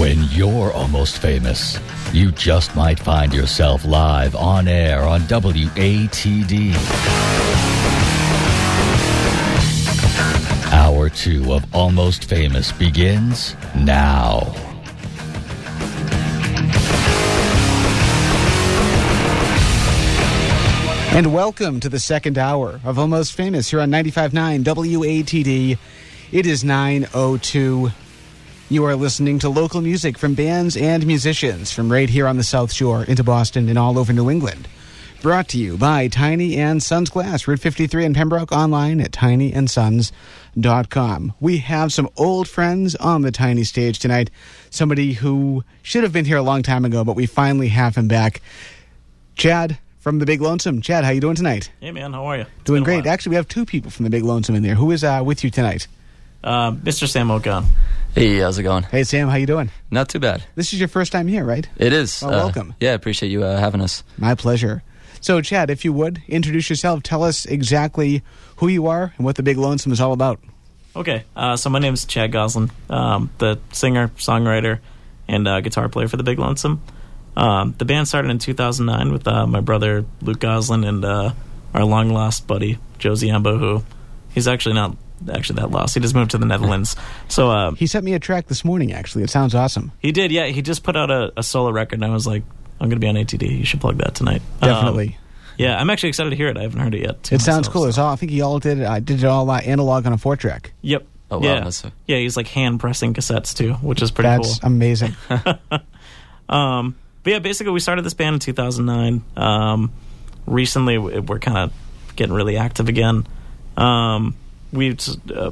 When you're almost famous, you just might find yourself live on air on WATD. Hour two of Almost Famous begins now. And welcome to the second hour of Almost Famous here on 95.9 WATD. It is 9.02. You are listening to local music from bands and musicians from right here on the South Shore into Boston and all over New England. Brought to you by Tiny and Sons Glass, Route 53 in Pembroke, online at tinyandsons.com. We have some old friends on the Tiny stage tonight. Somebody who should have been here a long time ago, but we finally have him back. Chad from the Big Lonesome. Chad, how you doing tonight? Hey man, how are you? It's Doing great. Actually, we have two people from the Big Lonesome in there. Who is uh, with you tonight? Uh, Mr. Sam Okan. Hey, how's it going? Hey, Sam, how you doing? Not too bad. This is your first time here, right? It is. Well, uh, welcome. Yeah, appreciate you uh, having us. My pleasure. So, Chad, if you would introduce yourself, tell us exactly who you are and what the Big Lonesome is all about. Okay, uh, so my name is Chad Goslin, um, the singer, songwriter, and uh, guitar player for the Big Lonesome. Um, the band started in 2009 with uh, my brother Luke Goslin and uh, our long lost buddy Josie Ambo, who he's actually not actually that loss. He just moved to the Netherlands. So uh, He sent me a track this morning, actually. It sounds awesome. he did, yeah. He just put out a, a solo record, and I was like, I'm going to be on ATD. You should plug that tonight. Um, Definitely. yeah, I'm actually excited to hear it. I haven't heard it yet. too, it sounds cool. so- It's all, I think he all did it. I did it all uh, analog on a four track. Yep. Oh, wow, Yeah. that's a- yeah, he's like hand pressing cassettes too, which is pretty That's cool. amazing. Um, but yeah, basically, we started this band in 2009. Um, recently, we- we're kind of getting really active again. Um, we've uh,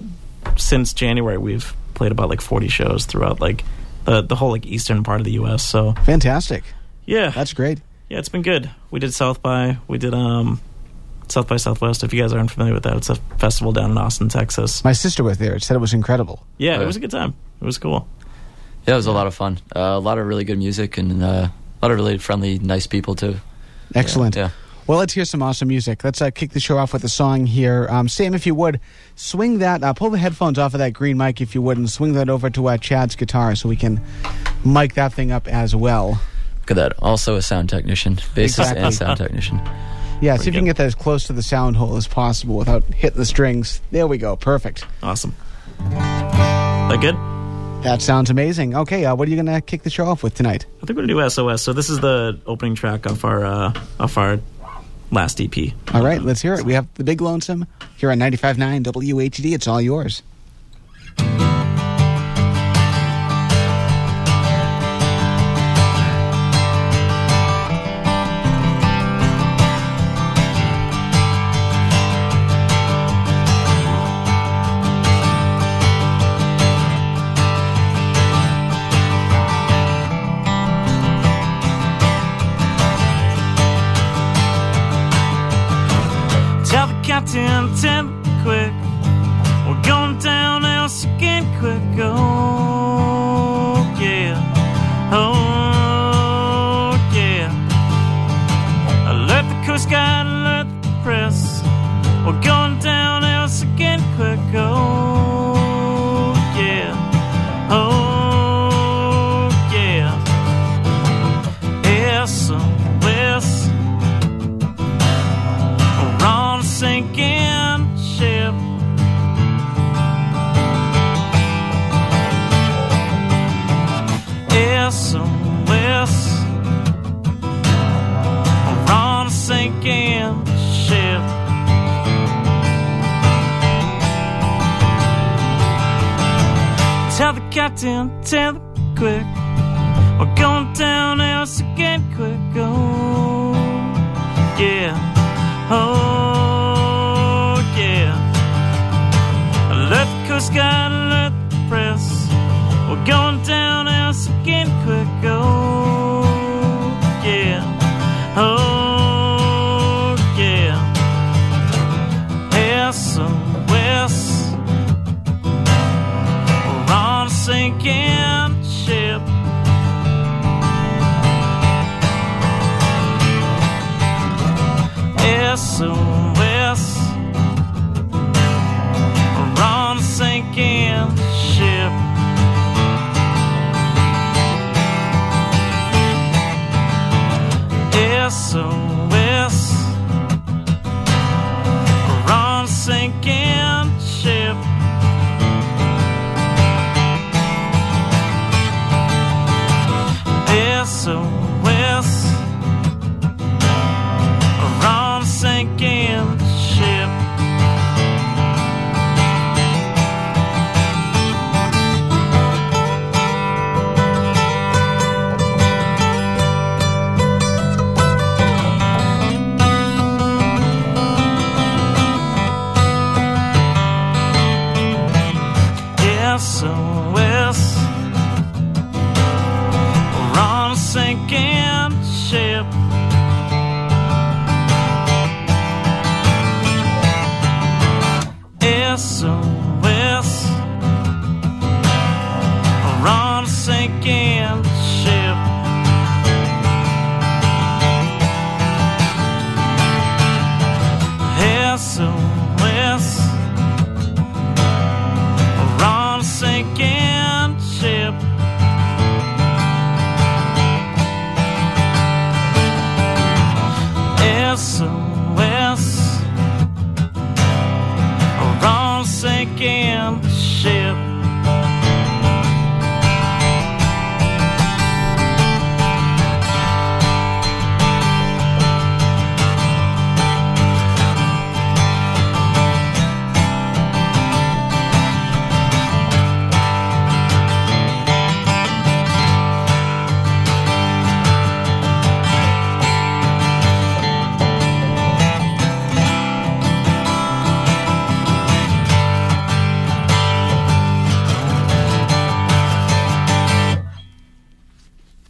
since January we've played about like 40 shows throughout like the the whole like eastern part of the U.S. So Fantastic. yeah, That's great. yeah, it's been good. We did South by, we did um, South by Southwest. If you guys aren't familiar with that, it's a festival down in Austin, Texas. My sister was there. It said it was incredible. Yeah, it was a good time. It was cool. Yeah, it was a lot of fun. Uh, a lot of really good music and uh, a lot of really friendly, nice people too. Excellent. Yeah. Well, let's hear some awesome music. Let's uh, kick the show off with a song here. Um, Sam, if you would, swing that, uh, pull the headphones off of that green mic, if you would, and swing that over to uh, Chad's guitar so we can mic that thing up as well. Look at that. Also a sound technician, bassist Exactly. and sound technician. Yeah, see if you can get that as close to the sound hole as possible without hitting the strings. There we go. Perfect. Awesome. That good? That sounds amazing. Okay, uh, what are you going to kick the show off with tonight? I think we're gonna do SOS. So this is the opening track off our uh, off our last EP. All right, let's hear it. We have The Big Lonesome here on 95.9 WATD. It's all yours.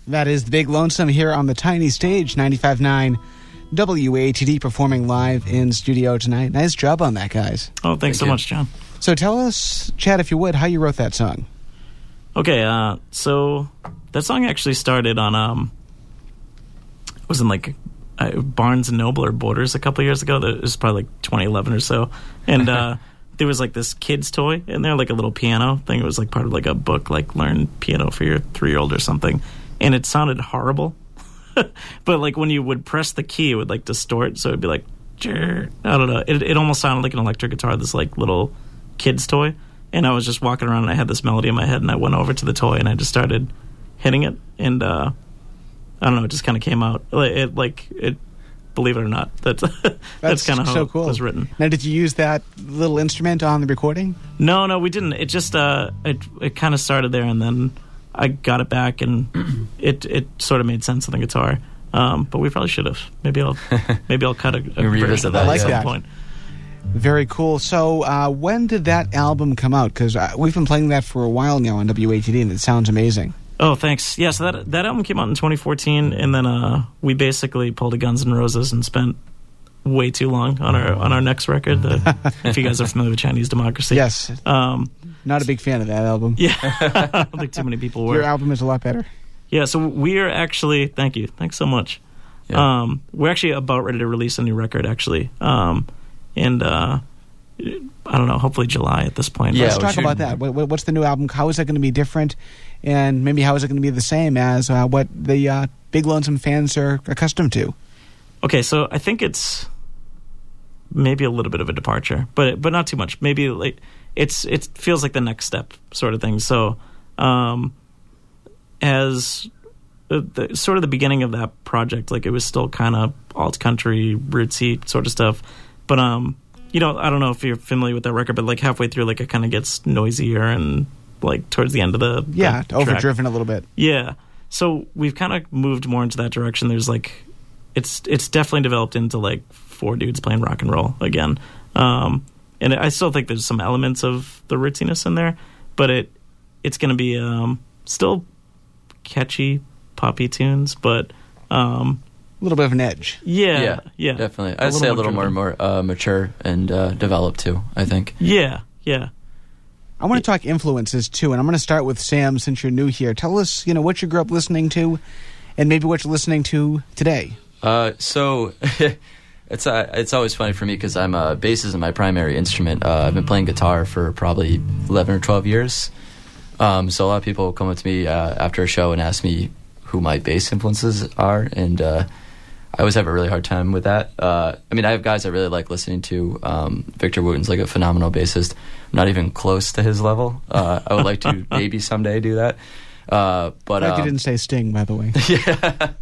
That is the Big Lonesome here on the tiny stage, 95.9 WATD performing live in studio tonight. Nice job on that, guys. Oh, thanks Thank so you. much, John. So tell us, Chad, if you would, how you wrote that song. Okay, uh, so that song actually started on um, it was in like uh, Barnes and Noble or Borders a couple years ago. That it was probably like 2011 or so, and uh, there was like this kid's toy in there, like a little piano thing. It was like part of like a book, like learn piano for your three year old or something, and it sounded horrible. but like when you would press the key, it would like distort, so it'd be like. I don't know. It, it almost sounded like an electric guitar, this like little kid's toy. And I was just walking around and I had this melody in my head, and I went over to the toy and I just started hitting it, and uh, I don't know, it just kind of came out. Like, It like it. Believe it or not, that's that's, kind of how so it cool. was written. Now, did you use that little instrument on the recording? No, no, we didn't. It just uh, it it kind of started there, and then I got it back, and it it sort of made sense on the guitar. Um, but we probably should have. Maybe I'll maybe I'll cut a, a revisit version that, at I like some that. point. Very cool. So, uh, when did that album come out? Because uh, we've been playing that for a while now on WATD, and it sounds amazing. Oh, thanks. Yeah, so that that album came out in 2014, and then uh, we basically pulled a Guns N' Roses and spent way too long on our on our next record. The, if you guys are familiar with Chinese Democracy, Yes, Um, not a big fan of that album. yeah, I don't think too many people were. Your album is a lot better. Yeah, so we are actually. Thank you. Thanks so much. Yeah. Um, we're actually about ready to release a new record, actually, um, and uh, I don't know. Hopefully July at this point. Yeah, Let's talk should- about that. What, what- what's the new album? How is that going to be different? And maybe how is it going to be the same as uh, what the uh, Big Lonesome fans are accustomed to? Okay, so I think it's maybe a little bit of a departure, but but not too much. Maybe like it's it feels like the next step sort of thing. So, um, as the, the sort of the beginning of that project, like it was still kind of alt country, rootsy sort of stuff. But um, you know, I don't know if you're familiar with that record, but like halfway through, like it kind of gets noisier and like towards the end of the the Yeah, track. overdriven a little bit. Yeah. So we've kind of moved more into that direction. There's like, it's it's definitely developed into like four dudes playing rock and roll again. Um, and I still think there's some elements of the rootsiness in there, but it it's going to be um, still catchy poppy tunes, but um, A little bit of an edge. yeah, yeah, yeah, definitely. I'd say a little more more uh, mature and uh, developed too. I think. Yeah, yeah. I want to talk influences too, and I'm going to start with Sam since you're new here. Tell us, you know, what you grew up listening to, and maybe what you're listening to today. Uh, so it's uh, it's always funny for me because I'm uh, bass isn't my primary instrument. Uh, I've been playing guitar for probably eleven or twelve years. Um, so a lot of people come up to me uh, after a show and ask me who my bass influences are, and uh, I always have a really hard time with that. Uh, I mean, I have guys I really like listening to. Um, Victor Wooten's like a phenomenal bassist. I'm not even close to his level. Uh, I would like to maybe someday do that. Uh, but Glad you um, didn't say Sting, by the way. yeah.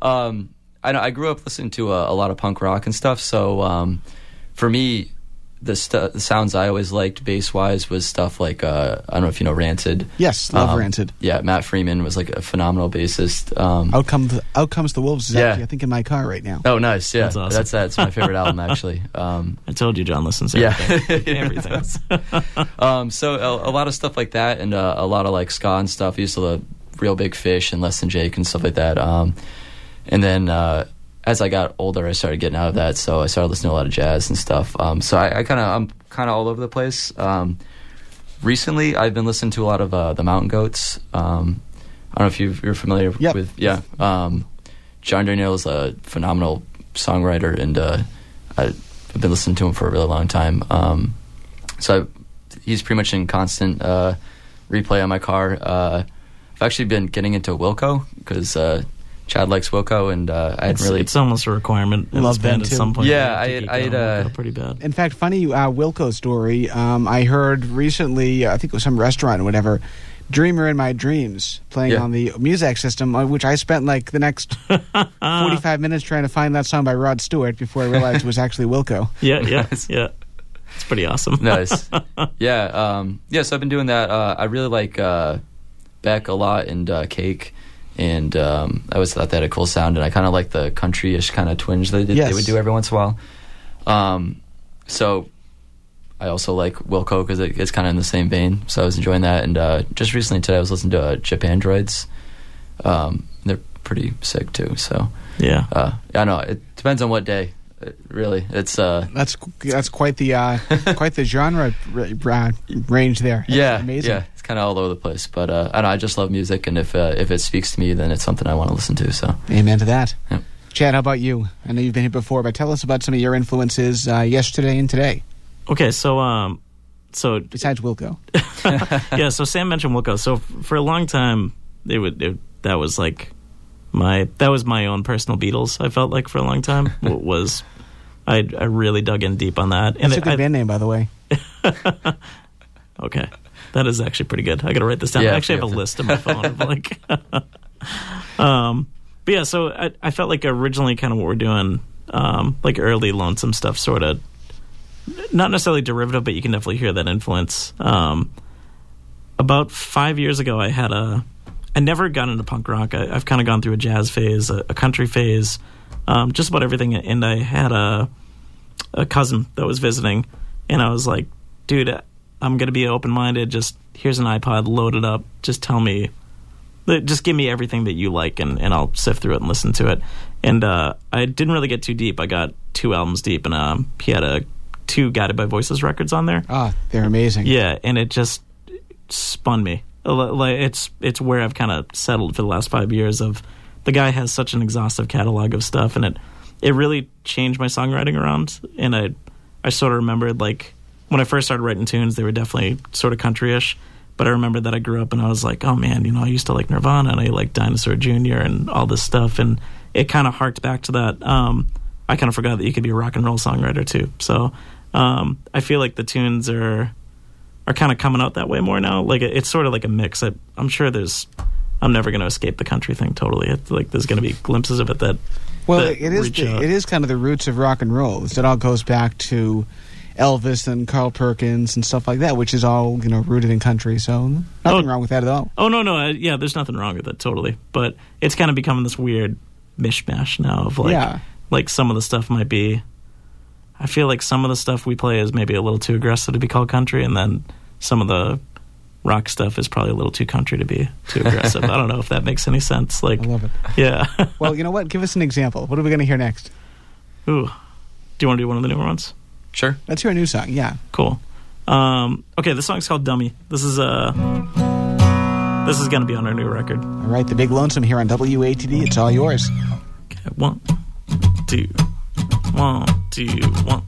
Um, I know I grew up listening to a, a lot of punk rock and stuff. So um, for me, the, stu- the sounds I always liked bass wise was stuff like uh, I don't know if you know Rancid. yes, love Um, Rancid. Yeah, Matt Freeman was like a phenomenal bassist. Um, Out comes, out comes the wolves. Is Yeah. actually, I think, in my car right now. Oh, nice. Yeah, That's awesome. that's that's my favorite album actually. Um, I told you, John listens to Yeah. everything. everything. um, so a, a lot of stuff like that, and uh, a lot of like ska and stuff. I used to love Real Big Fish and Less Than Jake and stuff like that. Um, and then uh, as I got older, I started getting out of that, so I started listening to a lot of jazz and stuff. Um, so I, I kind of I'm kind of all over the place. Um, recently, I've been listening to a lot of uh, the Mountain Goats. Um, I don't know if you you're familiar Yep. with yeah. Um, John Darnielle is a phenomenal songwriter, and uh, I've been listening to him for a really long time. Um, so I, he's pretty much in constant uh, replay on my car. Uh, I've actually been getting into Wilco because uh, Chad likes Wilco, and uh, I It's, really. it's almost a requirement in Love band them at too. some point. Yeah, I- geek I- out I'd, on uh, pretty bad. In fact, funny uh, Wilco story. Um, I heard recently. I think it was some restaurant or whatever. Dreamer in My Dreams playing Yeah. on the music system, which I spent like the next forty-five minutes trying to find that song by Rod Stewart before I realized it was actually Wilco. Yeah, yeah, yeah. It's pretty awesome. nice. Yeah, um, yeah. So I've been doing that. Uh, I really like uh, Beck a lot and uh, Cake, and um, I always thought they had a cool sound, and I kind of like the country-ish kind of twinge they Yes. they would do every once in a while. Um, so I also like Wilco because it, it's kind of in the same vein. So I was enjoying that, and uh, just recently today I was listening to uh, Chip Androids. Um, they're pretty sick too. So yeah. uh, I know it depends on what day. It, really, it's uh, That's that's quite the uh, quite the genre r- uh, range there. That's yeah, amazing. Yeah, it's kind of all over the place, but uh, I don't know. I just love music, and if uh, if it speaks to me, then it's something I want to listen to. So Amen to that. Yep. Chad, how about you? I know you've been here before, but tell us about some of your influences uh, yesterday and today. Okay, so um, so Besides Wilco, yeah, so Sam mentioned Wilco. So f- for a long time, they would it, that was like my that was my own personal Beatles. I felt like for a long time w- was I I really dug in deep on that. that's a it- good I- band name, by the way. Okay, that is actually pretty good. I got to write this down. Yeah, I actually have a list in my phone of like, um, but yeah. So I, I felt like originally kind of what we're doing, um, like early lonesome stuff, sort of, not necessarily derivative, but you can definitely hear that influence. Um, about five years ago, I had a, I never got into punk rock. I, I've kind of gone through a jazz phase, a, a country phase, um, just about everything, and I had a, a cousin that was visiting, and I was like, dude, I'm gonna be open minded. Just here's an iPod, load it up. Just tell me, just give me everything that you like, and, and I'll sift through it and listen to it. And uh, I didn't really get too deep. I got two albums deep, and um, he had a two Guided by Voices records on there. Ah, they're amazing. Yeah, and it just spun me. Like it's it's where I've kind of settled for the last five years. Of the guy has such an exhaustive catalog of stuff, and it it really changed my songwriting around. And I I sort of remembered like when I first started writing tunes, they were definitely sort of countryish. But I remember that I grew up and I was like, oh man, you know, I used to like Nirvana and I like Dinosaur Jr. and all this stuff, and it kind of harked back to that. Um, I kind of forgot that you could be a rock and roll songwriter too. So um, I feel like the tunes are are kind of coming out that way more now. Like it, it's sort of like a mix. I, I'm sure there's. I'm never going to escape the country thing totally. It's like there's going to be glimpses of it that. Well, that it is the, it is kind of the roots of rock and roll. It all goes back to Elvis and Carl Perkins and stuff like that, which is all you know rooted in country. So nothing Oh. wrong with that at all. Oh no, no, I, yeah. There's nothing wrong with that totally, but it's kind of becoming this weird mishmash now of like, Yeah. like some of the stuff might be. I feel like some of the stuff we play is maybe a little too aggressive to be called country, and then some of the rock stuff is probably a little too country to be too aggressive. I don't know if that makes any sense. Like, I love it. yeah. Well, you know what? Give us an example. What are we going to hear next? Ooh, do you want to do one of the newer ones? Sure. Let's hear a new song. Yeah. Cool. Um, okay, the song's called "Dummy." This is uh, this is gonna be on our new record. All right, the Big Lonesome here on WATD. It's all yours. Okay, one, two, one, two, one,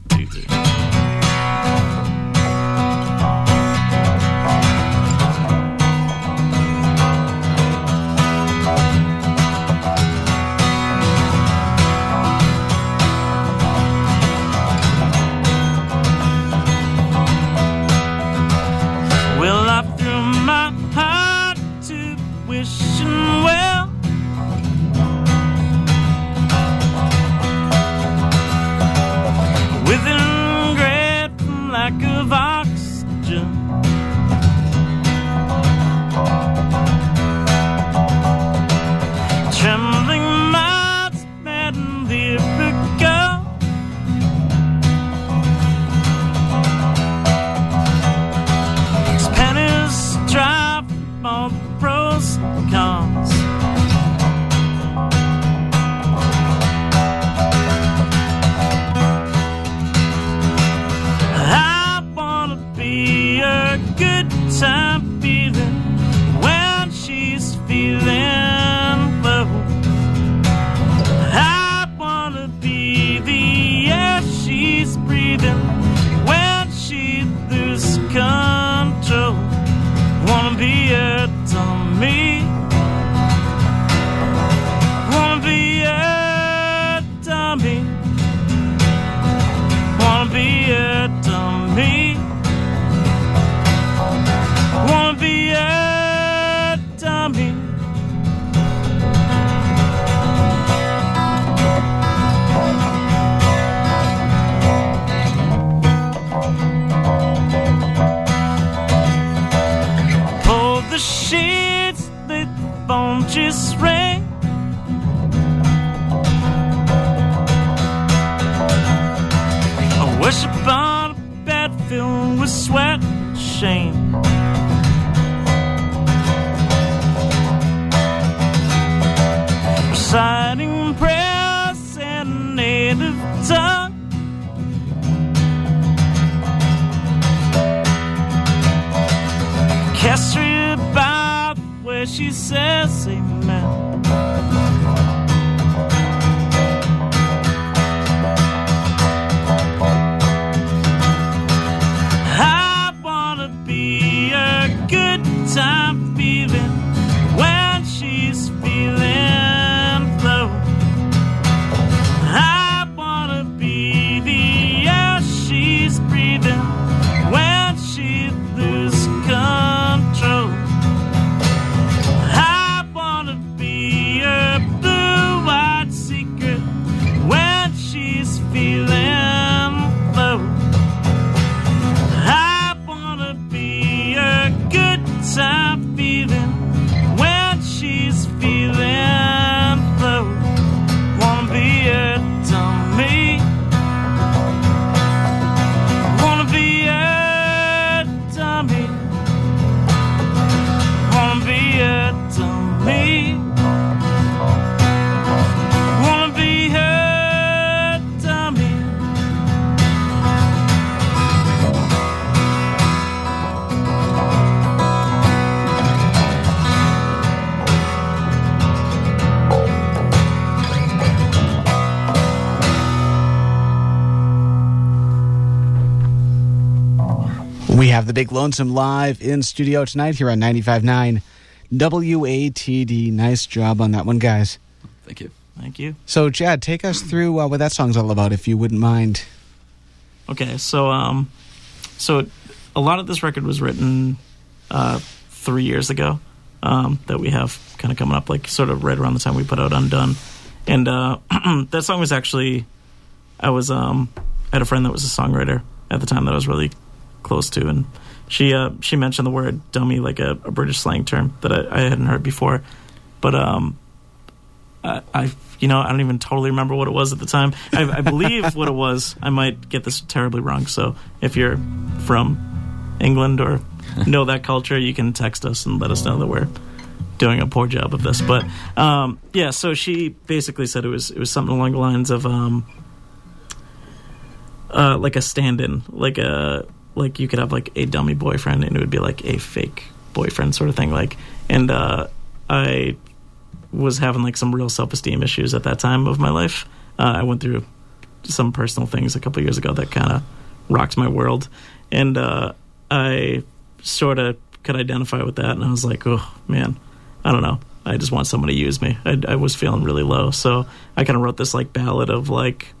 she says amen. Big Lonesome live in studio tonight here on 95.9 WATD. Nice job on that one, guys. Thank you. Thank you. So, Chad, take us through uh, what that song's all about, if you wouldn't mind. Okay, so um, so a lot of this record was written uh, three years ago. Um, that we have kind of coming up, like sort of right around the time we put out Undone, and uh, that song was actually I was um, I had a friend that was a songwriter at the time that I was really close to, and she uh, she mentioned the word dummy like a, a British slang term that I, I hadn't heard before, but um, I, I you know I don't even totally remember what it was at the time. I, I believe what it was. I might get this terribly wrong. So if you're from England or know that culture, you can text us and let us know that we're doing a poor job of this. But um, yeah, so she basically said it was it was something along the lines of um, uh, like a stand-in, like a like you could have like a dummy boyfriend and it would be like a fake boyfriend sort of thing. Like, and uh, I was having like some real self-esteem issues at that time of my life. Uh, I went through some personal things a couple years ago that kind of rocked my world, and uh, I sort of could identify with that. And I was like, oh man, I don't know. I just want someone to use me. I, I was feeling really low, so I kind of wrote this like ballad of like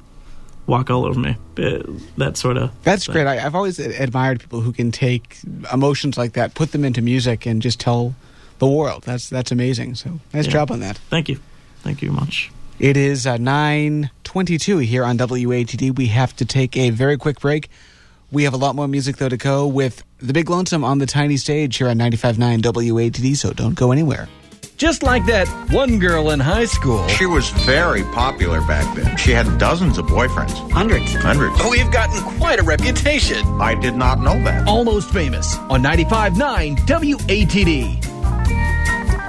walk all over me. Uh, that sort of. That's great. I, I've always admired people who can take emotions like that, put them into music, and just tell the world. That's that's amazing. So nice Yeah. job on that. Thank you, thank you much. It is uh, 922 here on WATD. We have to take a very quick break. We have a lot more music, though, to go with The Big Lonesome on the tiny stage here on 95.9 WATD, so don't go anywhere. Just like that one girl in high school. She was very popular back then. She had dozens of boyfriends. Hundreds. Hundreds. Oh, we've gotten quite a reputation. I did not know that. Almost famous on 95.9 WATD.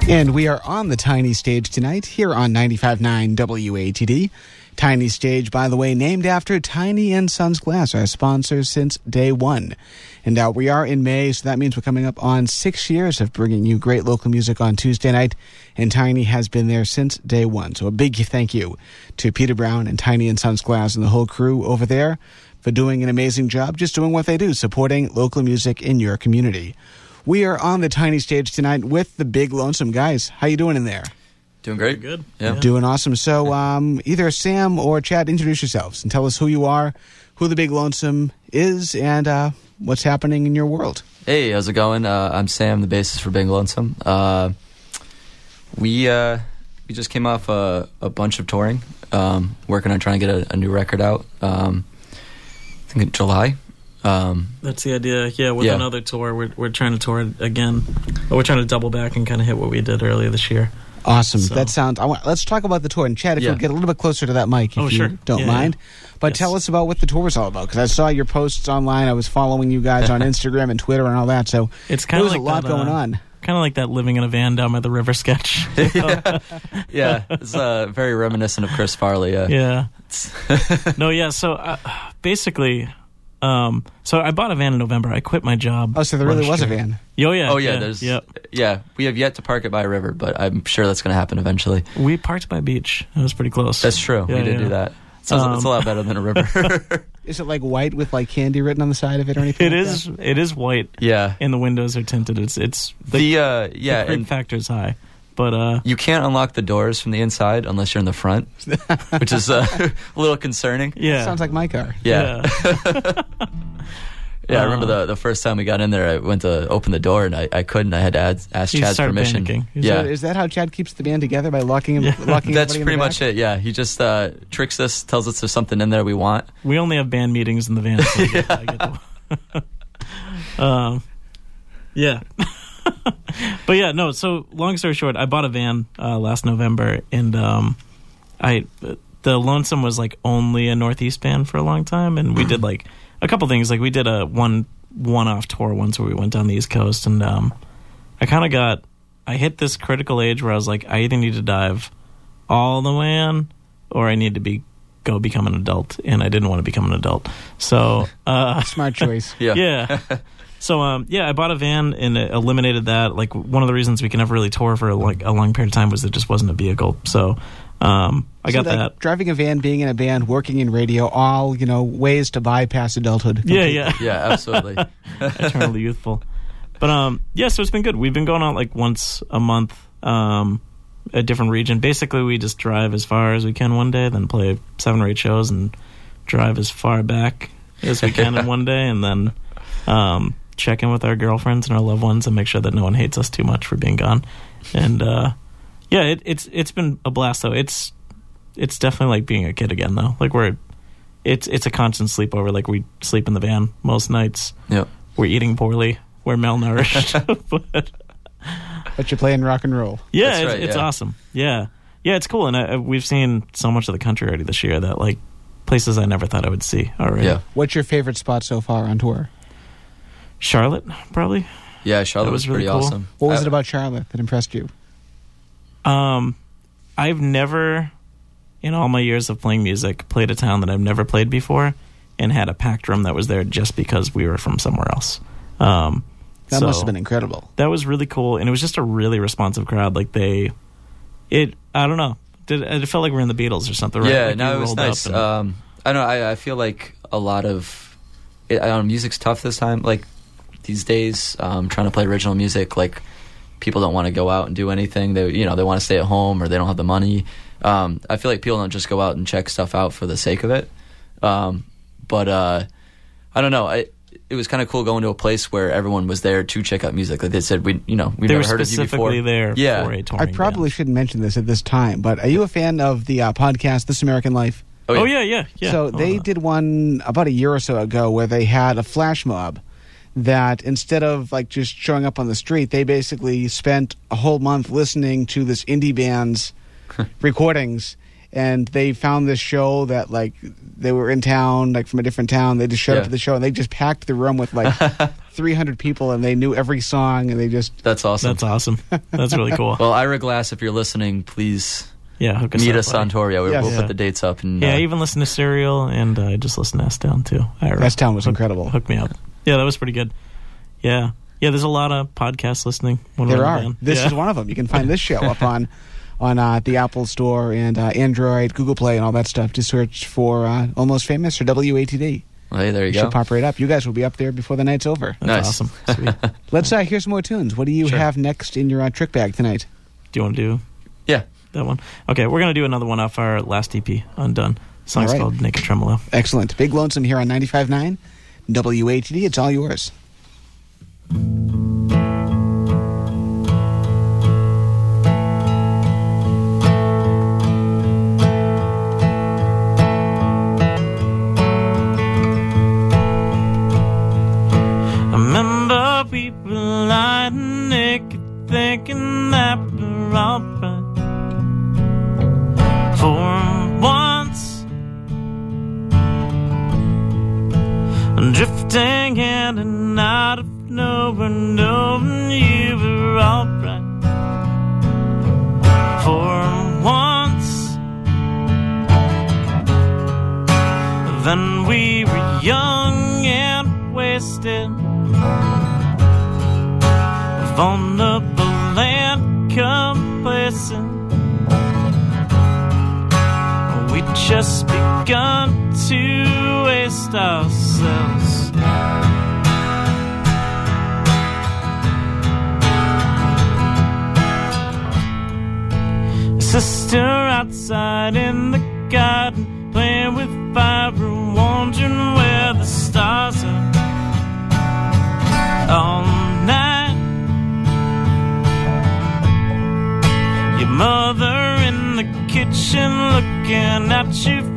And we are on the tiny stage tonight here on 95.9 WATD. Tiny Stage, by the way, named after Tiny and Sons Glass, our sponsor since day one. And uh, we are in May, so that means we're coming up on six years of bringing you great local music on Tuesday night. And Tiny has been there since day one. So a big thank you to Peter Brown and Tiny and Sons Glass and the whole crew over there for doing an amazing job, just doing what they do, supporting local music in your community. We are on the tiny stage tonight with the big lonesome guys. How you doing in there? Doing great. Good. Yeah. Doing awesome. So, um, either Sam or Chad, introduce yourselves and tell us who you are, who the big lonesome is, and uh, what's happening in your world. Hey, how's it going? Uh, I'm Sam, the bassist for Big Lonesome. Uh, we uh, we just came off a, a bunch of touring, um, working on trying to get a, a new record out. Um, I think in July, Um, That's the idea. Yeah, with Yeah. another tour, we're we're trying to tour again. But we're trying to double back and kind of hit what we did earlier this year. Awesome. So- That sounds. I want, let's talk about the tour. And Chad, if Yeah. you'll get a little bit closer to that mic, if Oh, you sure. don't Yeah, mind. But Yes. tell us about what the tour is all about. Because I saw your posts online. I was following you guys on Instagram and Twitter and all that. So It's kind of was like a lot that, going uh, on. Kind of like that living in a van down by the river sketch. yeah, it's uh, very reminiscent of Chris Farley. Yeah. yeah. no, yeah. So uh, basically, um, so I bought a van in November. I quit my job. Oh, so there really last was a van. Oh yeah. Oh yeah, there's Yep. yeah. We have yet to park it by a river, but I'm sure that's going to happen eventually. We parked by a beach. It was pretty close. That's true. Yeah, we did yeah. do that. Sounds, it's a Um, lot better than a river. Is it like white with like candy written on the side of it or anything? It like is. It is white, yeah. and the windows are tinted. It's it's the, The uh, yeah, the creep and factor's high, but uh, you can't unlock the doors from the inside unless you're in the front, which is uh, a little concerning. yeah. Sounds like my car. Yeah, yeah. yeah. I remember Uh, the the first time we got in there, I went to open the door and I, I couldn't. I had to add, ask He Chad's permission. Yeah, So is that how Chad keeps the band together by locking him? Yeah. Locking that's everybody in the pretty back? much it. Yeah, he just uh, tricks us, tells us there's something in there we want. We only have band meetings in the van. So I get, I get the, um, yeah. but yeah, no. So long story short, I bought a van uh, last November, and um, I the Lonesome was like only a Northeast band for a long time, and we did like a couple things. Like we did a one one off tour once where we went down the East Coast, and um, I kind of got I hit this critical age where I was like, I either need to dive all the way in, or I need to be go become an adult, and I didn't want to become an adult. So uh, Smart choice. Yeah, yeah. So um, yeah, I bought a van and it eliminated that. Like one of the reasons we can never really tour for like a long period of time was it just wasn't a vehicle. So um, I So, got like, that. Driving a van, being in a band, working in radio, all you know, ways to bypass adulthood. Yeah, yeah. yeah, absolutely. eternally youthful. But um, yeah, so it's been good. We've been going out like once a month, um, a different region. Basically, we just drive as far as we can one day, then play seven or eight shows, and drive as far back as we can in one day, and then um, check in with our girlfriends and our loved ones and make sure that no one hates us too much for being gone. And uh, yeah, it, it's it's been a blast though. It's it's definitely like being a kid again though. Like we're it's it's a constant sleepover. Like we sleep in the van most nights Yep. we're eating poorly, we're malnourished. but But you're playing rock and roll. yeah, That's it's, right, it's yeah. awesome. Yeah, yeah, it's cool, and I, we've seen so much of the country already this year that like places I never thought I would see already. Yeah, What's your favorite spot so far on tour? Charlotte probably. yeah. Charlotte That was, was really pretty cool. awesome. What was I- it about Charlotte that impressed you? Um, I've never, in all my years of playing music, played a town that I've never played before, and had a packed room that was there just because we were from somewhere else. Um, That so- must have been incredible. that was really cool and it was just a really responsive crowd like they it i don't know Did, it felt like we are in the beatles or something right Yeah, Like no, it was nice. and- Um, I don't know. I, I feel like a lot of, it, I don't know, music's tough this time. Like these days, um, trying to play original music, like people don't want to go out and do anything. They, you know, they want to stay at home or they don't have the money. Um, I feel like people don't just go out and check stuff out for the sake of it. Um, but uh, I don't know. I, it was kind of cool going to a place where everyone was there to check out music. Like they said, we, you know, we've they were never heard of you before. specifically there Yeah. for a touring I band. probably shouldn't mention this at this time, but are you a fan of the uh, podcast This American Life? oh yeah yeah yeah So Oh, they uh, did one about a year or so ago where they had a flash mob that instead of like just showing up on the street, they basically spent a whole month listening to this indie band's recordings. And they found this show that like they were in town, like from a different town. They just showed Yeah. up to the show and they just packed the room with like 300 people, and they knew every song, and they just That's awesome. that's awesome that's really cool well, Ira Glass, if you're listening, please yeah hook us meet up, us buddy. on tour. Yeah, we, Yes. we'll Yeah. put the dates up. And yeah uh, I even listen to serial and i uh, just listen to S Town too Ira. S Town was Hook- incredible. hook me up yeah that was pretty good yeah yeah there's a lot of podcasts listening when There we're in the. This yeah. is one of them. You can find this show up on on uh, the Apple Store and uh, Android, Google Play, and all that stuff. Just search for uh, Almost Famous or WATD. well, hey, there you You go. should pop right up. You guys will be up there before the night's over. that's Nice. awesome Sweet. Let's uh, hear some more tunes. What do you Sure. have next in your uh, trick bag tonight? do you want to do Yeah. that one okay we're gonna do another one off our last ep undone the song's All right. called naked tremolo Excellent. Big Lonesome here on 95.9 WATD. It's all yours. people lying naked, thinking that we're all drifting in and out of nowhere, knowing you were alright. For once, then we were young and wasted, vulnerable and complacent. Just begun to waste ourselves. Sister outside in the garden, kitchen looking at your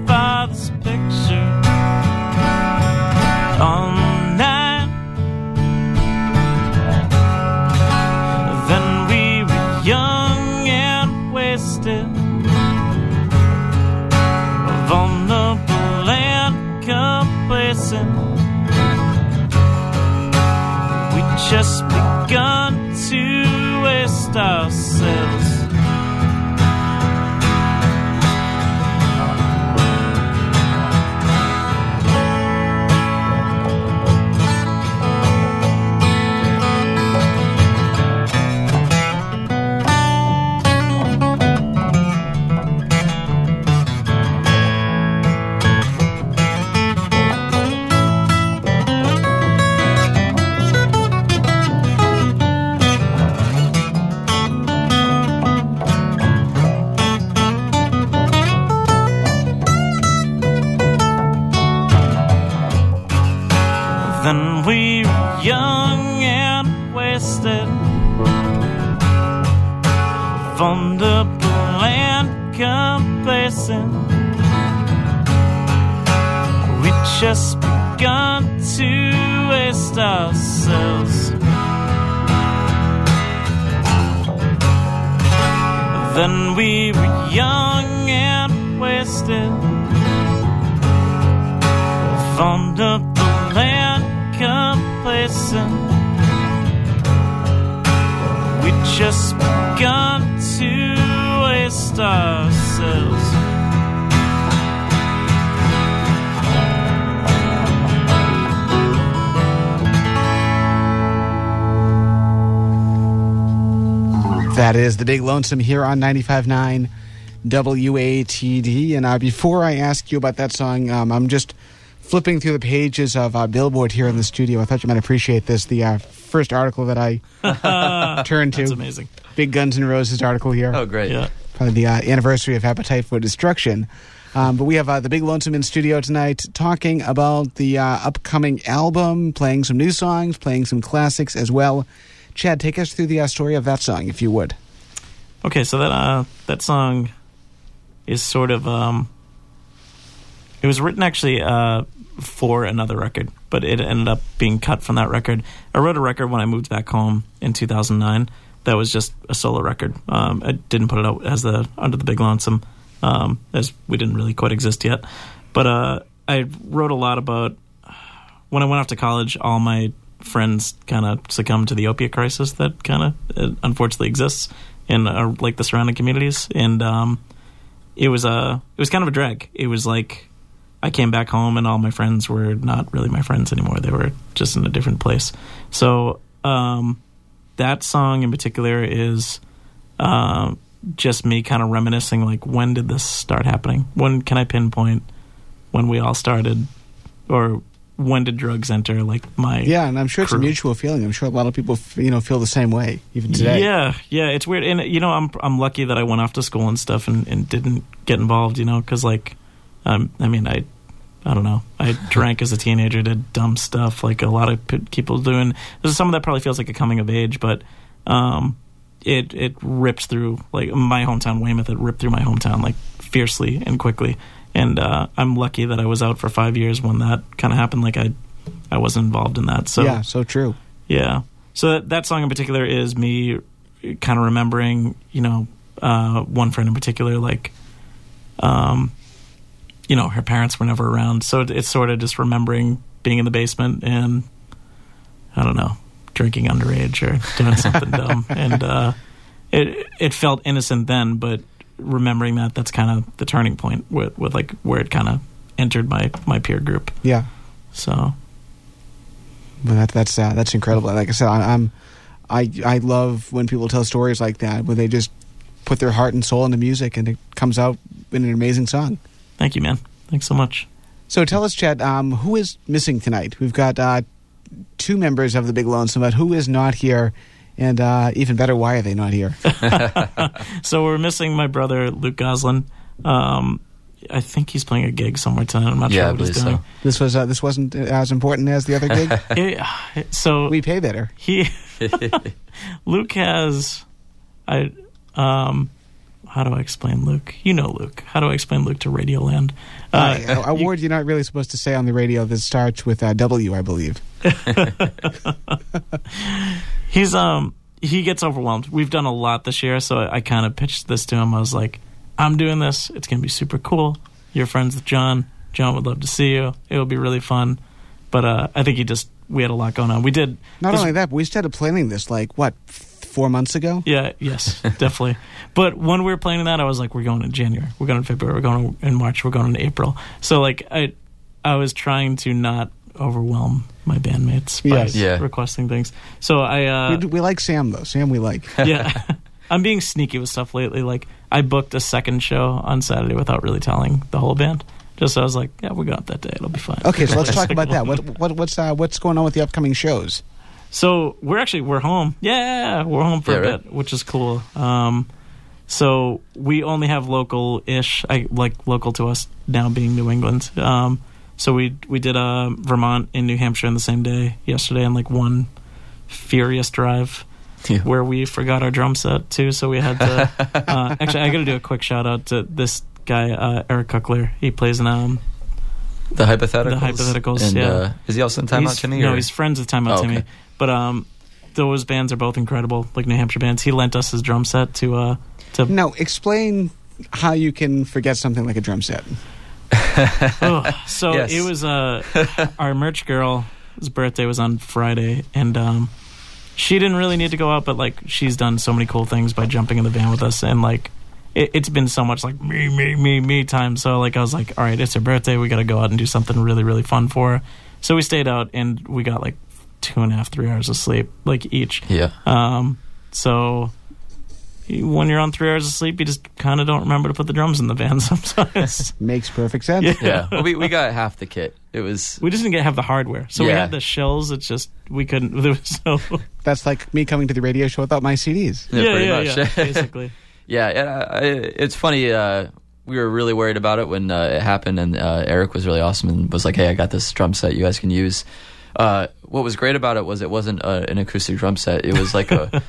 just begun to waste ourselves. Then we were young and wasted, vulnerable and complacent. We just begun to waste ourselves. That is the Big Lonesome here on 95.9 WATD. And uh, before I ask you about that song, um, I'm just flipping through the pages of uh, Billboard here in the studio. I thought you might appreciate this. The uh, first article that I turned to. That's amazing. Big Guns N' Roses article here. Oh, great. Yeah. Probably the uh, anniversary of Appetite for Destruction. Um, but we have uh, the Big Lonesome in studio tonight talking about the uh, upcoming album, playing some new songs, playing some classics as well. Chad, take us through the uh, story of that song, if you would. Okay, so that uh, that song is sort of um, it was written actually uh, for another record, but it ended up being cut from that record. I wrote a record when I moved back home in 2009. That was just a solo record. Um, I didn't put it out as the under the big lonesome, um, as we didn't really quite exist yet. But uh, I wrote a lot about when I went off to college. All my friends kind of succumbed to the opiate crisis that kind of unfortunately exists in uh, like the surrounding communities, and um, it was a it was kind of a drag. It was like I came back home and all my friends were not really my friends anymore. They were just in a different place. So um, that song in particular is uh, just me kind of reminiscing like when did this start happening? When can I pinpoint when we all started, or when did drugs enter like my Yeah, and I'm sure it's a mutual feeling. I'm sure a lot of people, f- you know, feel the same way even today. Yeah, yeah, it's weird, and you know, I'm I'm lucky that I went off to school and stuff and, and didn't get involved, you know, because like, um, I mean, I, I don't know, I drank as a teenager, did dumb stuff like a lot of p- people doing. There's some of that probably feels like a coming of age, but um, it it ripped through like my hometown, Weymouth. It ripped through my hometown like fiercely and quickly, and uh, I'm lucky that I was out for five years when that kind of happened. Like I, I wasn't involved in that, so yeah, so true. yeah. So that, that song in particular is me kind of remembering, you know, uh, one friend in particular, like, um, you know, her parents were never around, so it, it's sort of just remembering being in the basement and I don't know, drinking underage or doing something dumb, and uh, it it felt innocent then, but remembering that that's kind of the turning point with, with like where it kind of entered my my peer group. Yeah. So Well, that, that's uh, that's incredible. Like I said, I, I'm I I love when people tell stories like that where they just put their heart and soul into music and it comes out in an amazing song. thank you, man. Thanks so much. So tell us, Chad, um, who is missing tonight? We've got uh, two members of the Big Lonesome, but who is not here? And uh, even better, why are they not here? So we're missing my brother Luke Goslin. Um, I think he's playing a gig somewhere tonight. I'm not Yeah, sure what he's believe doing. this was uh, this wasn't as important as the other gig. It- so we pay better. he Luke has I um how do I explain Luke? You know Luke. How do I explain Luke to Radioland? Uh, a, a word you're not really supposed to say on the radio that starts with uh, W, I believe. He's um he gets overwhelmed. We've done a lot this year, so I, I kind of pitched this to him. I was like, "I'm doing this. It's gonna be super cool. You're friends with John. John would love to see you. It will be really fun." But uh, I think he just we had a lot going on. We did Not this- only that, but we started planning this like what f- four months ago. Yeah, yes, definitely. But when we were planning that, I was like, we're going in January, we're going in February, we're going in March, we're going in April. So like I, I was trying to not overwhelm my bandmates by Yes. Yeah. requesting things. So I, uh, we, we like Sam though. Sam, we like. yeah, I'm being sneaky with stuff lately. Like I booked a second show on Saturday without really telling the whole band. Just so I was like, yeah, we got that day. It'll be fine. Okay, so let's talk about that. What, what what's uh, what's going on with the upcoming shows? So we're actually we're home. Yeah, we're home for Yeah, a right. bit, which is cool. Um, so we only have local ish, I like local to us now being New England. Um, so we we did uh, Vermont and New Hampshire in the same day yesterday, in like one furious drive. Yeah. Where we forgot our drum set too, so we had to. uh, actually, I got to do a quick shout out to this guy, uh, Eric Kuckler. He plays in um, The hypotheticals. The hypotheticals, And, yeah. Uh, is he also in Time Out he's, Timmy? No, or- he's friends with Time Out Oh, Timmy. okay. But um, those bands are both incredible, like New Hampshire bands. He lent us his drum set to uh to. No, explain how you can forget something like a drum set. Ugh. so Yes. it was uh our merch girl. His birthday was on Friday, and um, she didn't really need to go out, but like she's done so many cool things by jumping in the van with us, and like. It, it's been so much like me, me, me, me time. So like I was like, all right, it's her birthday. We got to go out and do something really, really fun for her. So we stayed out and we got like two and a half, three hours of sleep, like each. Yeah. Um, so when you're on three hours of sleep, you just kind of don't remember to put the drums in the van sometimes. Makes perfect sense. Yeah. Yeah. Well, we, we got half the kit. It was. we just didn't get have the hardware, so we had the shells. It's just we couldn't. There was so That's like me coming to the radio show without my CDs. Yeah, yeah, pretty yeah, much. yeah, basically. Yeah, and I, I, it's funny. Uh, we were really worried about it when uh, it happened, and uh, Eric was really awesome and was like, "Hey, I got this drum set you guys can use." Uh, what was great about it was it wasn't uh, an acoustic drum set; it was like a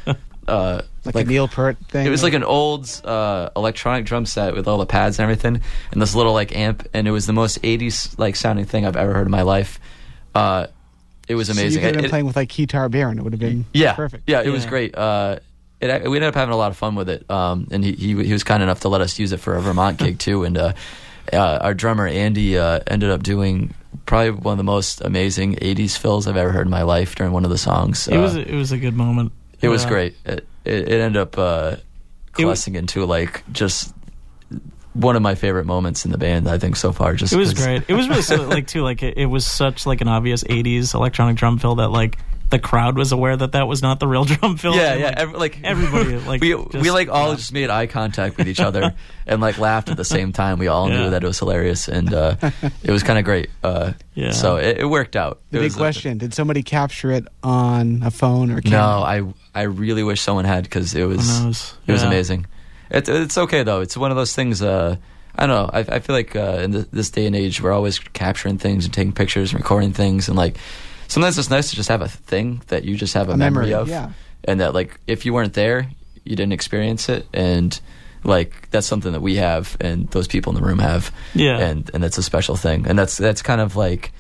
uh, Like, a Neil Peart thing. It was like an old uh, electronic drum set with all the pads and everything, and this little like amp, and it was the most '80s like sounding thing I've ever heard in my life. Uh, it was So you amazing. could have been playing with like Guitar Bear and it would have been yeah, perfect. Yeah, it was great. Uh, it, we ended up having a lot of fun with it, um, and he, he he was kind enough to let us use it for a Vermont gig too. And uh, uh, our drummer Andy uh, ended up doing probably one of the most amazing '80s fills I've ever heard in my life during one of the songs. It was Uh, it was a good moment. It was great. It, it, it ended up uh, coalescing into like just one of my favorite moments in the band. I think so far. Just It was great. It was really so, like too like it, it was such like an obvious '80s electronic drum fill that like the crowd was aware that that was not the real drum fill. Yeah, yeah. like, Every, like everybody, like, we just- we like all yeah. just made eye contact with each other and like laughed at the same time. We all Yeah. knew that it was hilarious and uh, it was kind of great. Uh, Yeah. So it, it worked out. The It big was, uh, question: Did somebody capture it on a phone or Camera? no. I I really wish someone had because it was Who knows? it was amazing. It's it's okay though. It's one of those things. Uh, I don't know. I, I feel like uh, in th this day and age, we're always capturing things and taking pictures and recording things, and like sometimes it's nice to just have a thing that you just have a, A memory, of, yeah. and that like if you weren't there, you didn't experience it, and like that's something that we have and those people in the room have, Yeah. and and that's a special thing, and that's that's kind of like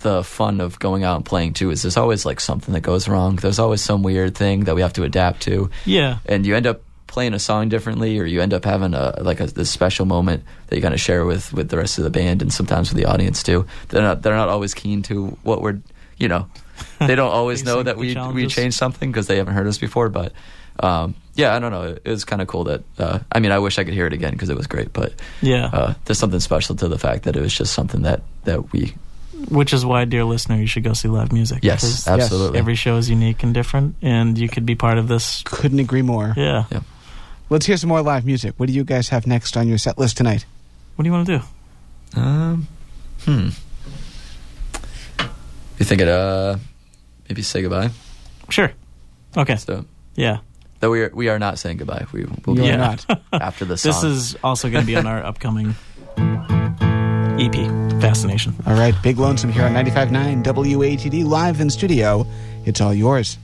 the fun of going out and playing too is there's always like something that goes wrong. There's always some weird thing that we have to adapt to. Yeah. and you end up playing a song differently or you end up having a like a this special moment that you kind of share with with the rest of the band and sometimes with the audience too they're not they're not always keen to what we're you know they don't always know that the we we challenges. changed something because they haven't heard us before but um yeah i don't know it, was kind of cool that uh i mean i wish i could hear it again because it was great but Yeah. uh there's something special to the fact that it was just something that that we Which is why, dear listener, you should go see live music. yes because absolutely Every show is unique and different, and you could be part of this. Couldn't agree more. Yeah. Yeah. Let's hear some more live music. What do you guys have next on your set list tonight? What do you want to do? Um, hmm. You think it? Uh, maybe say goodbye. Sure. Okay. So Yeah. though we are we are not saying goodbye. We will be Yeah. not. after the song. This is also going to be on our upcoming EP, Fascination. All right, Big Lonesome here on 95.9 WATD live in studio. It's all yours.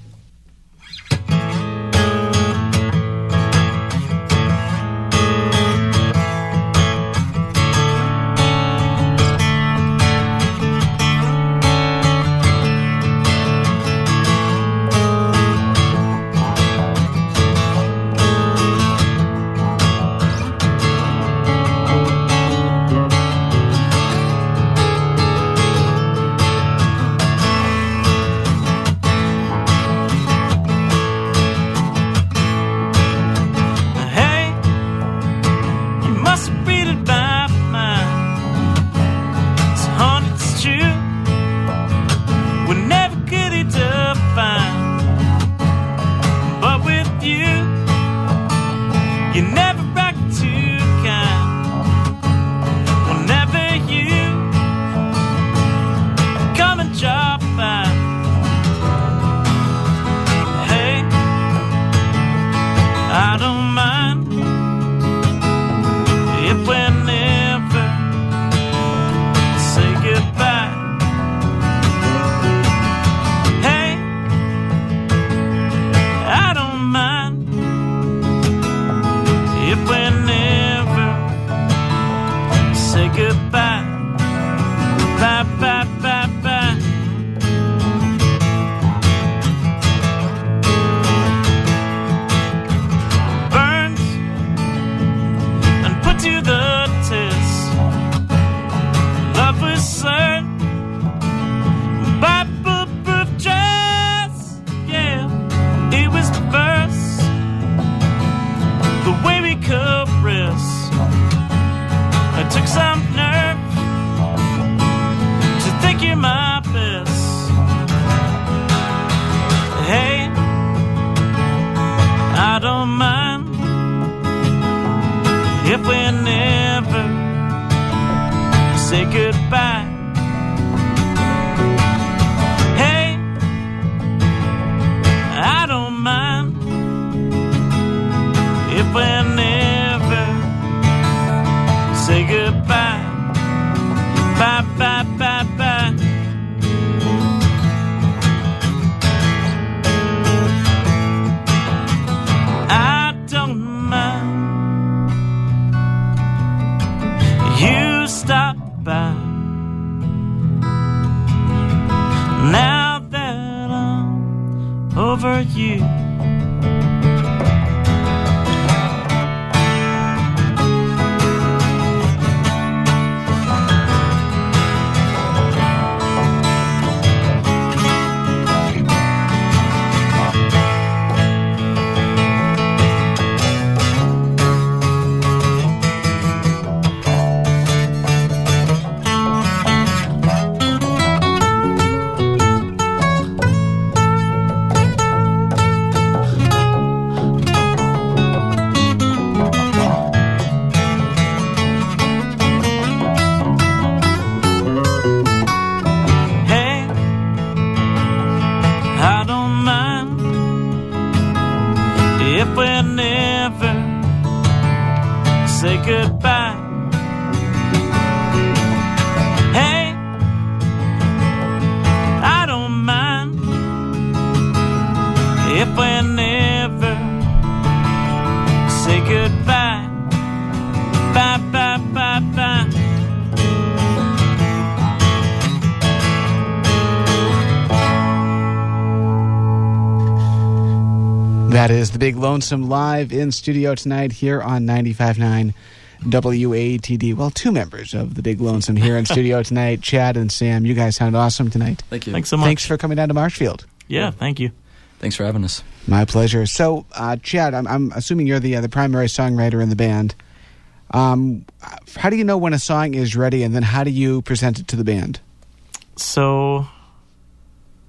The Big Lonesome live in studio tonight here on 95.9 WATD. Well, two members of the Big Lonesome here in studio tonight, Chad and Sam. You guys sound awesome tonight. Thank you. Thanks so much. Thanks for coming down to Marshfield. Yeah, thank you. Thanks for having us. My pleasure. So, uh, Chad, I'm, I'm assuming you're the uh, the primary songwriter in the band. Um, how do you know when a song is ready, and then how do you present it to the band? So,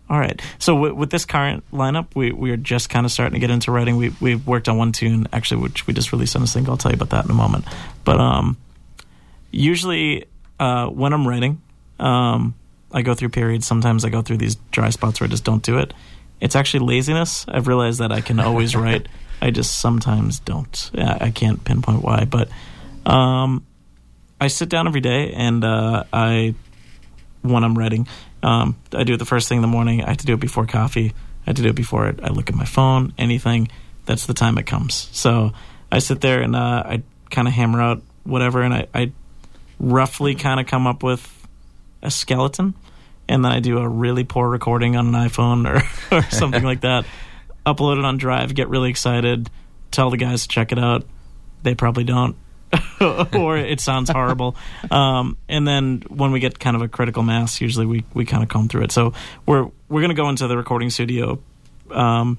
all right. So with, with this current lineup, we we are just kind of starting to get into writing. We we've worked on one tune actually, which we just released on a single. I'll tell you about that in a moment. But um, usually uh, when I'm writing, um, I go through periods. Sometimes I go through these dry spots where I just don't do it. It's actually laziness. I've realized that I can always write. I just sometimes don't. Yeah, I can't pinpoint why, but um, I sit down every day and uh, I when I'm writing. Um, I do it the first thing in the morning. I have to do it before coffee. I have to do it before I look at my phone. Anything. That's the time it comes. So I sit there and uh, I kind of hammer out whatever, and I, I roughly kind of come up with a skeleton, and then I do a really poor recording on an iPhone or, or something like that. Upload it on Drive. Get really excited. Tell the guys to check it out. They probably don't. or it sounds horrible. Um, and then when we get kind of a critical mass, usually we, we kind of comb through it. So we're we're going to go into the recording studio um,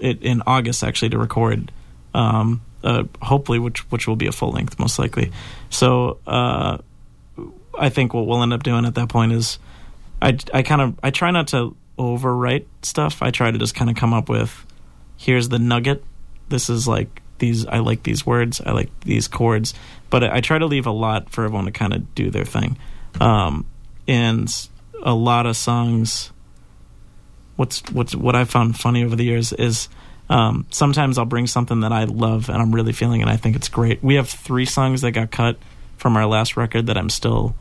it, in August actually to record, um, uh, hopefully, which which will be a full length most likely. So uh, I think what we'll end up doing at that point is I I kind of I try not to overwrite stuff. I try to just kind of come up with here's the nugget. This is like these I like these words, I like these chords, but I, I try to leave a lot for everyone to kind of do their thing. Um, and a lot of songs. What's what's what I found funny over the years is um, sometimes I'll bring something that I love and I'm really feeling and I think it's great. We have three songs that got cut from our last record that I'm still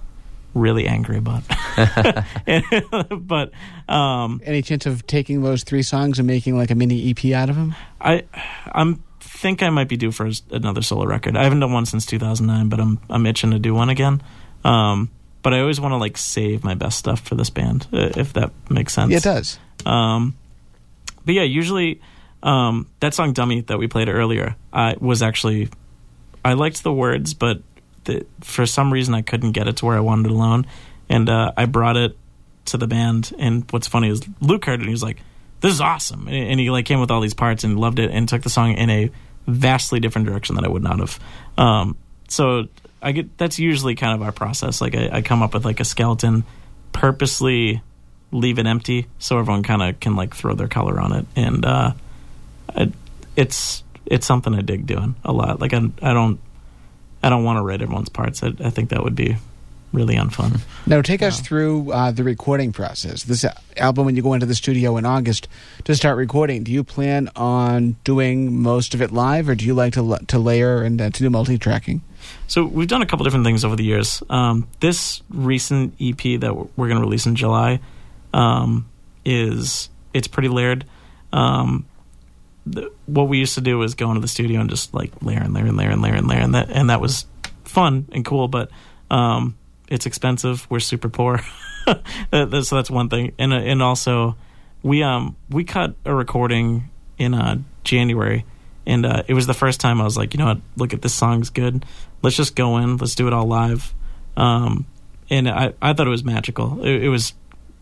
really angry about. but um, Any chance of taking those three songs and making like a mini EP out of them? I I'm think I might be due for another solo record. I haven't done one since 2009, but I'm I'm itching to do one again. Um, but I always want to like save my best stuff for this band, if that makes sense. Yeah, it does. Um, but yeah, usually um, that song "Dummy" that we played earlier, I was actually I liked the words, but the, for some reason I couldn't get it to where I wanted it alone, and uh, I brought it to the band. And what's funny is Luke heard it and he was like, "This is awesome," and he like came with all these parts and loved it and took the song in a vastly different direction that I would not have. Um, so I get that's usually kind of our process. Like I, I come up with like a skeleton, purposely leave it empty so everyone kind of can like throw their color on it, and uh, I, it's it's something I dig doing a lot. Like I I don't I don't want to write everyone's parts. I, I think that would be really unfun. Now, take us through uh, the recording process. This album, when you go into the studio in August to start recording, do you plan on doing most of it live, or do you like to to layer and uh, to do multi-tracking? So we've done a couple different things over the years. Um, this recent EP that we're going to release in July um, is it's pretty layered. Um, the, what we used to do was go into the studio and just like layer and layer and layer and layer and layer, and that and that was fun and cool. But um, it's expensive. We're super poor, so that's one thing. And uh, and also we um we cut a recording in uh, January, and uh, it was the first time I was like, you know what, look at this song's good. Let's just go in. Let's do it all live. Um, and I I thought it was magical. It, it was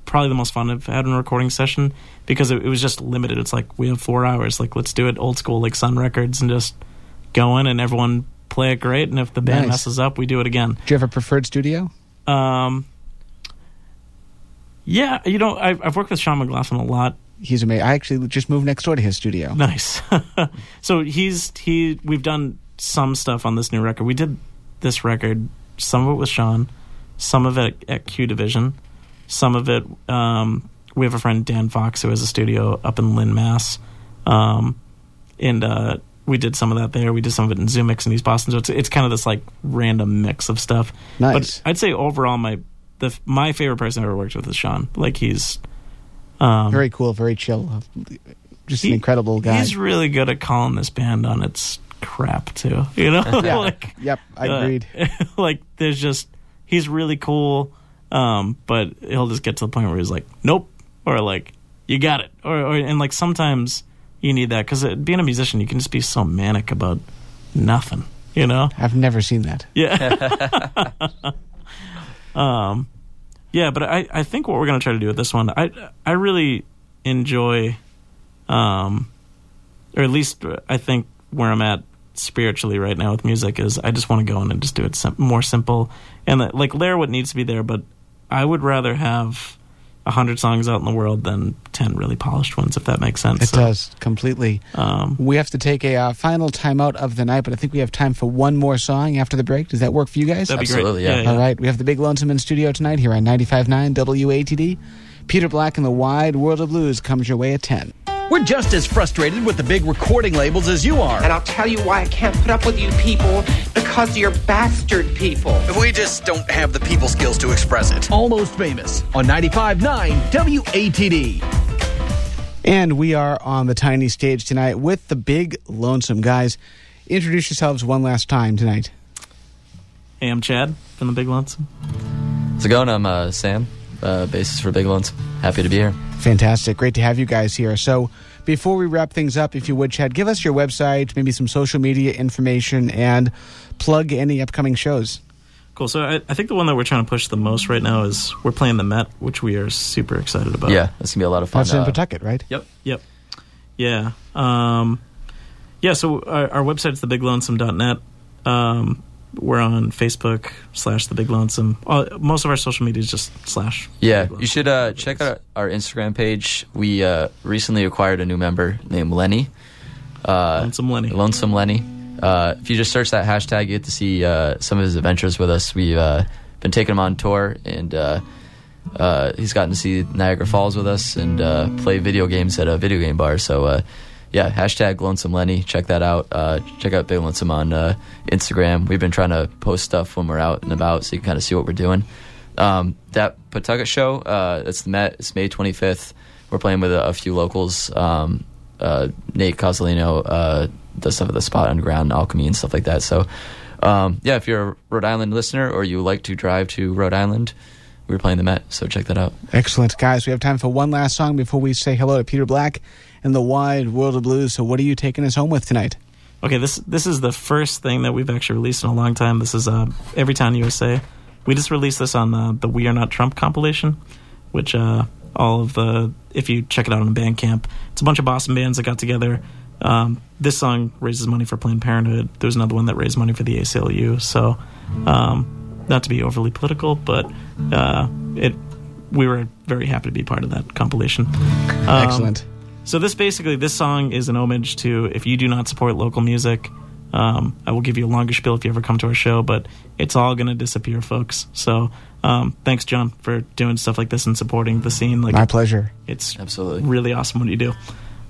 probably the most fun I've had in a recording session because it, it, was just limited. It's like we have four hours. Like let's do it old school, like Sun Records, and just go in and everyone play it great. And if the band Nice. messes up, we do it again. Do you have a preferred studio? Um, yeah, you know, I've, I've worked with Sean McLaughlin a lot. He's amazing. I actually just moved next door to his studio. Nice. so he's he. We've done some stuff on this new record. We did this record. Some of it with Sean, some of it at Q Division, some of it. Um, we have a friend Dan Fox who has a studio up in Lynn, Mass, um, and uh, we did some of that there. We did some of it in Zoomix in East Boston. So it's it's kind of this like random mix of stuff. Nice. But I'd say overall, my the my favorite person I ever worked with is Sean. Like he's um, Very cool, very chill. Just an he- incredible guy. He's really good at calling this band on its crap too. You know, Yeah. like Yep, I uh, agreed. like there's just he's really cool, um, but he'll just get to the point where he's like, nope, or like you got it, or, or and like sometimes you need that because being a musician, you can just be so manic about nothing. You know? I've never seen that. Yeah. um, yeah, but I, I think what we're gonna try to do with this one, I I really enjoy, um, or at least I think where I'm at spiritually right now with music is I just want to go in and just do it sim- more simple and that, like layer what needs to be there, but I would rather have a hundred songs out in the world than ten really polished ones, if that makes sense. It So, does completely. Um, We have to take a uh, final timeout of the night, but I think we have time for one more song after the break. Does that work for you guys? that'd be Absolutely, great. yeah. All right, we have the Big Lonesome in studio tonight here on 95.9 WATD. Peter Black and the Wide World of Blues comes your way at 10. We're just as frustrated with the big recording labels as you are. And I'll tell you why I can't put up with you people because you're bastard people. We just don't have the people skills to express it. Almost famous on 95.9 WATD. And we are on the tiny stage tonight with the Big Lonesome guys. Introduce yourselves one last time tonight. Hey, I'm Chad from the Big Lonesome. How's it going? I'm uh, Sam, uh, bassist for Big Lonesome. Happy to be here. Fantastic. Great to have you guys here. So, before we wrap things up, if you would, Chad, give us your website, maybe some social media information, and plug any upcoming shows. Cool. So I, I think the one that we're trying to push the most right now is we're playing the Met, which we are super excited about. Yeah, that's gonna be a lot of fun. That's in Uh, Pawtucket, right? Yep. Yep. Yeah. Um, yeah. So our, our website's thebiglonesome.net. Um, we're on Facebook slash the Big Lonesome. Uh, most of our social media is just slash. Yeah, you should uh, check out our Instagram page. We uh, recently acquired a new member named Lenny. Uh, Lonesome Lenny. Lonesome Lenny. Uh, if you just search that hashtag, you get to see uh, some of his adventures with us. We've uh, been taking him on tour, and uh, uh, he's gotten to see Niagara Falls with us and uh, play video games at a video game bar. So, uh, yeah, hashtag Lonesome Lenny. Check that out. Uh, check out Big Lonesome on uh, Instagram. We've been trying to post stuff when we're out and about, so you can kind of see what we're doing. Um, that Pawtucket show, uh, it's the Met. It's May 25th. We're playing with a, a few locals. Um, uh, Nate Cosolino uh, does stuff at the Spot Underground, Alchemy, and stuff like that. So, um, yeah, if you're a Rhode Island listener or you like to drive to Rhode Island, we're playing the Met, so check that out. Excellent. Guys, we have time for one last song before we say hello to Peter Black and the Wide World of Blues. So, what are you taking us home with tonight? Okay, this this is the first thing that we've actually released in a long time. This is uh, Every Town USA. We just released this on the the We Are Not Trump compilation, which uh, all of the if you check it out on Bandcamp, it's a bunch of Boston bands that got together. Um, this song raises money for Planned Parenthood. There's another one that raised money for the ACLU. So, um, not to be overly political, but uh, it we were very happy to be part of that compilation. Um, Excellent. So this basically, this song is an homage to if you do not support local music, um, I will give you a longer spiel if you ever come to our show, but it's all going to disappear, folks. So um, thanks, John, for doing stuff like this and supporting the scene. Like My pleasure. it's Absolutely. really awesome what you do.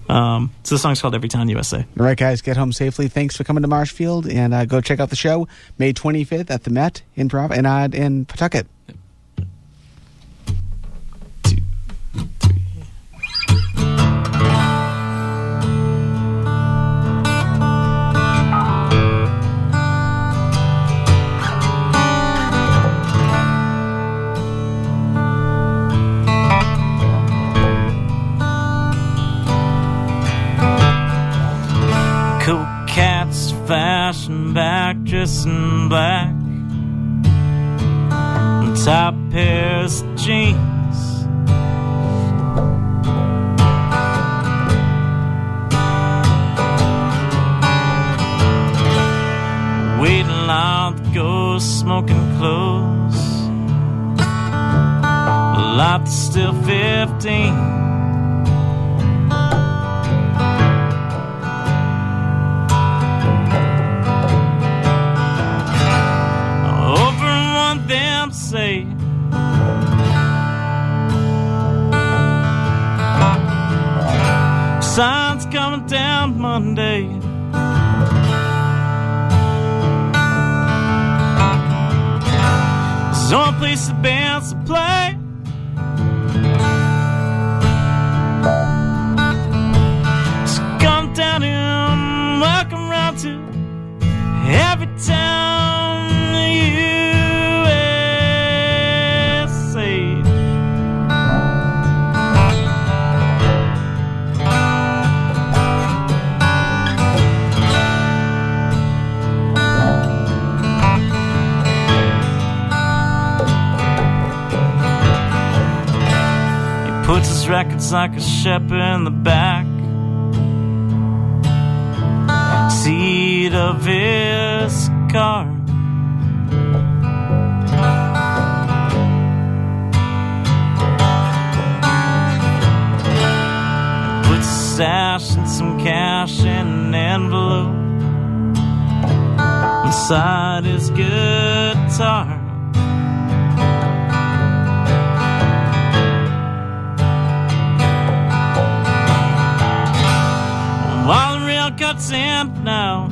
Um, so the song's called Every Town USA. All right, guys, get home safely. Thanks for coming to Marshfield, and uh, go check out the show May 25th at the Met in Prov and uh, in Pawtucket. Back, dressed in black. And top pairs of jeans. Waiting on the ghost, smoking close. Life is still 15. Say Signs coming down Monday. There's one place the bands to play. Records like a ship in the back seat of his car. Puts a sash and some cash in an envelope inside his guitar. Rail cuts now.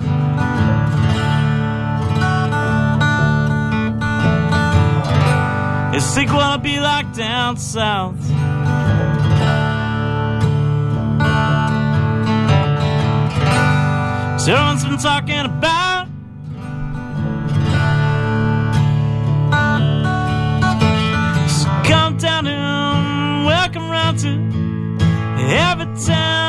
His sequel will be like down south. So everyone's been talking about. So come down and welcome round to every town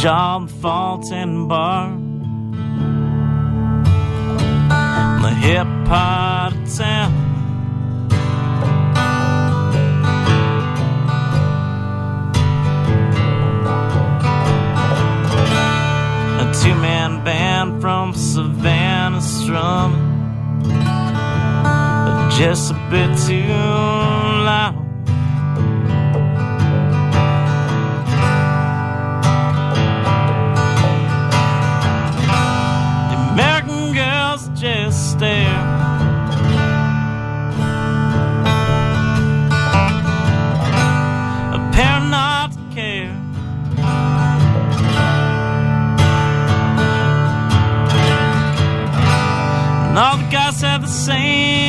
Job Fulton Bar. The hip part of town. A two man band from Savannah strumming. Just a bit too same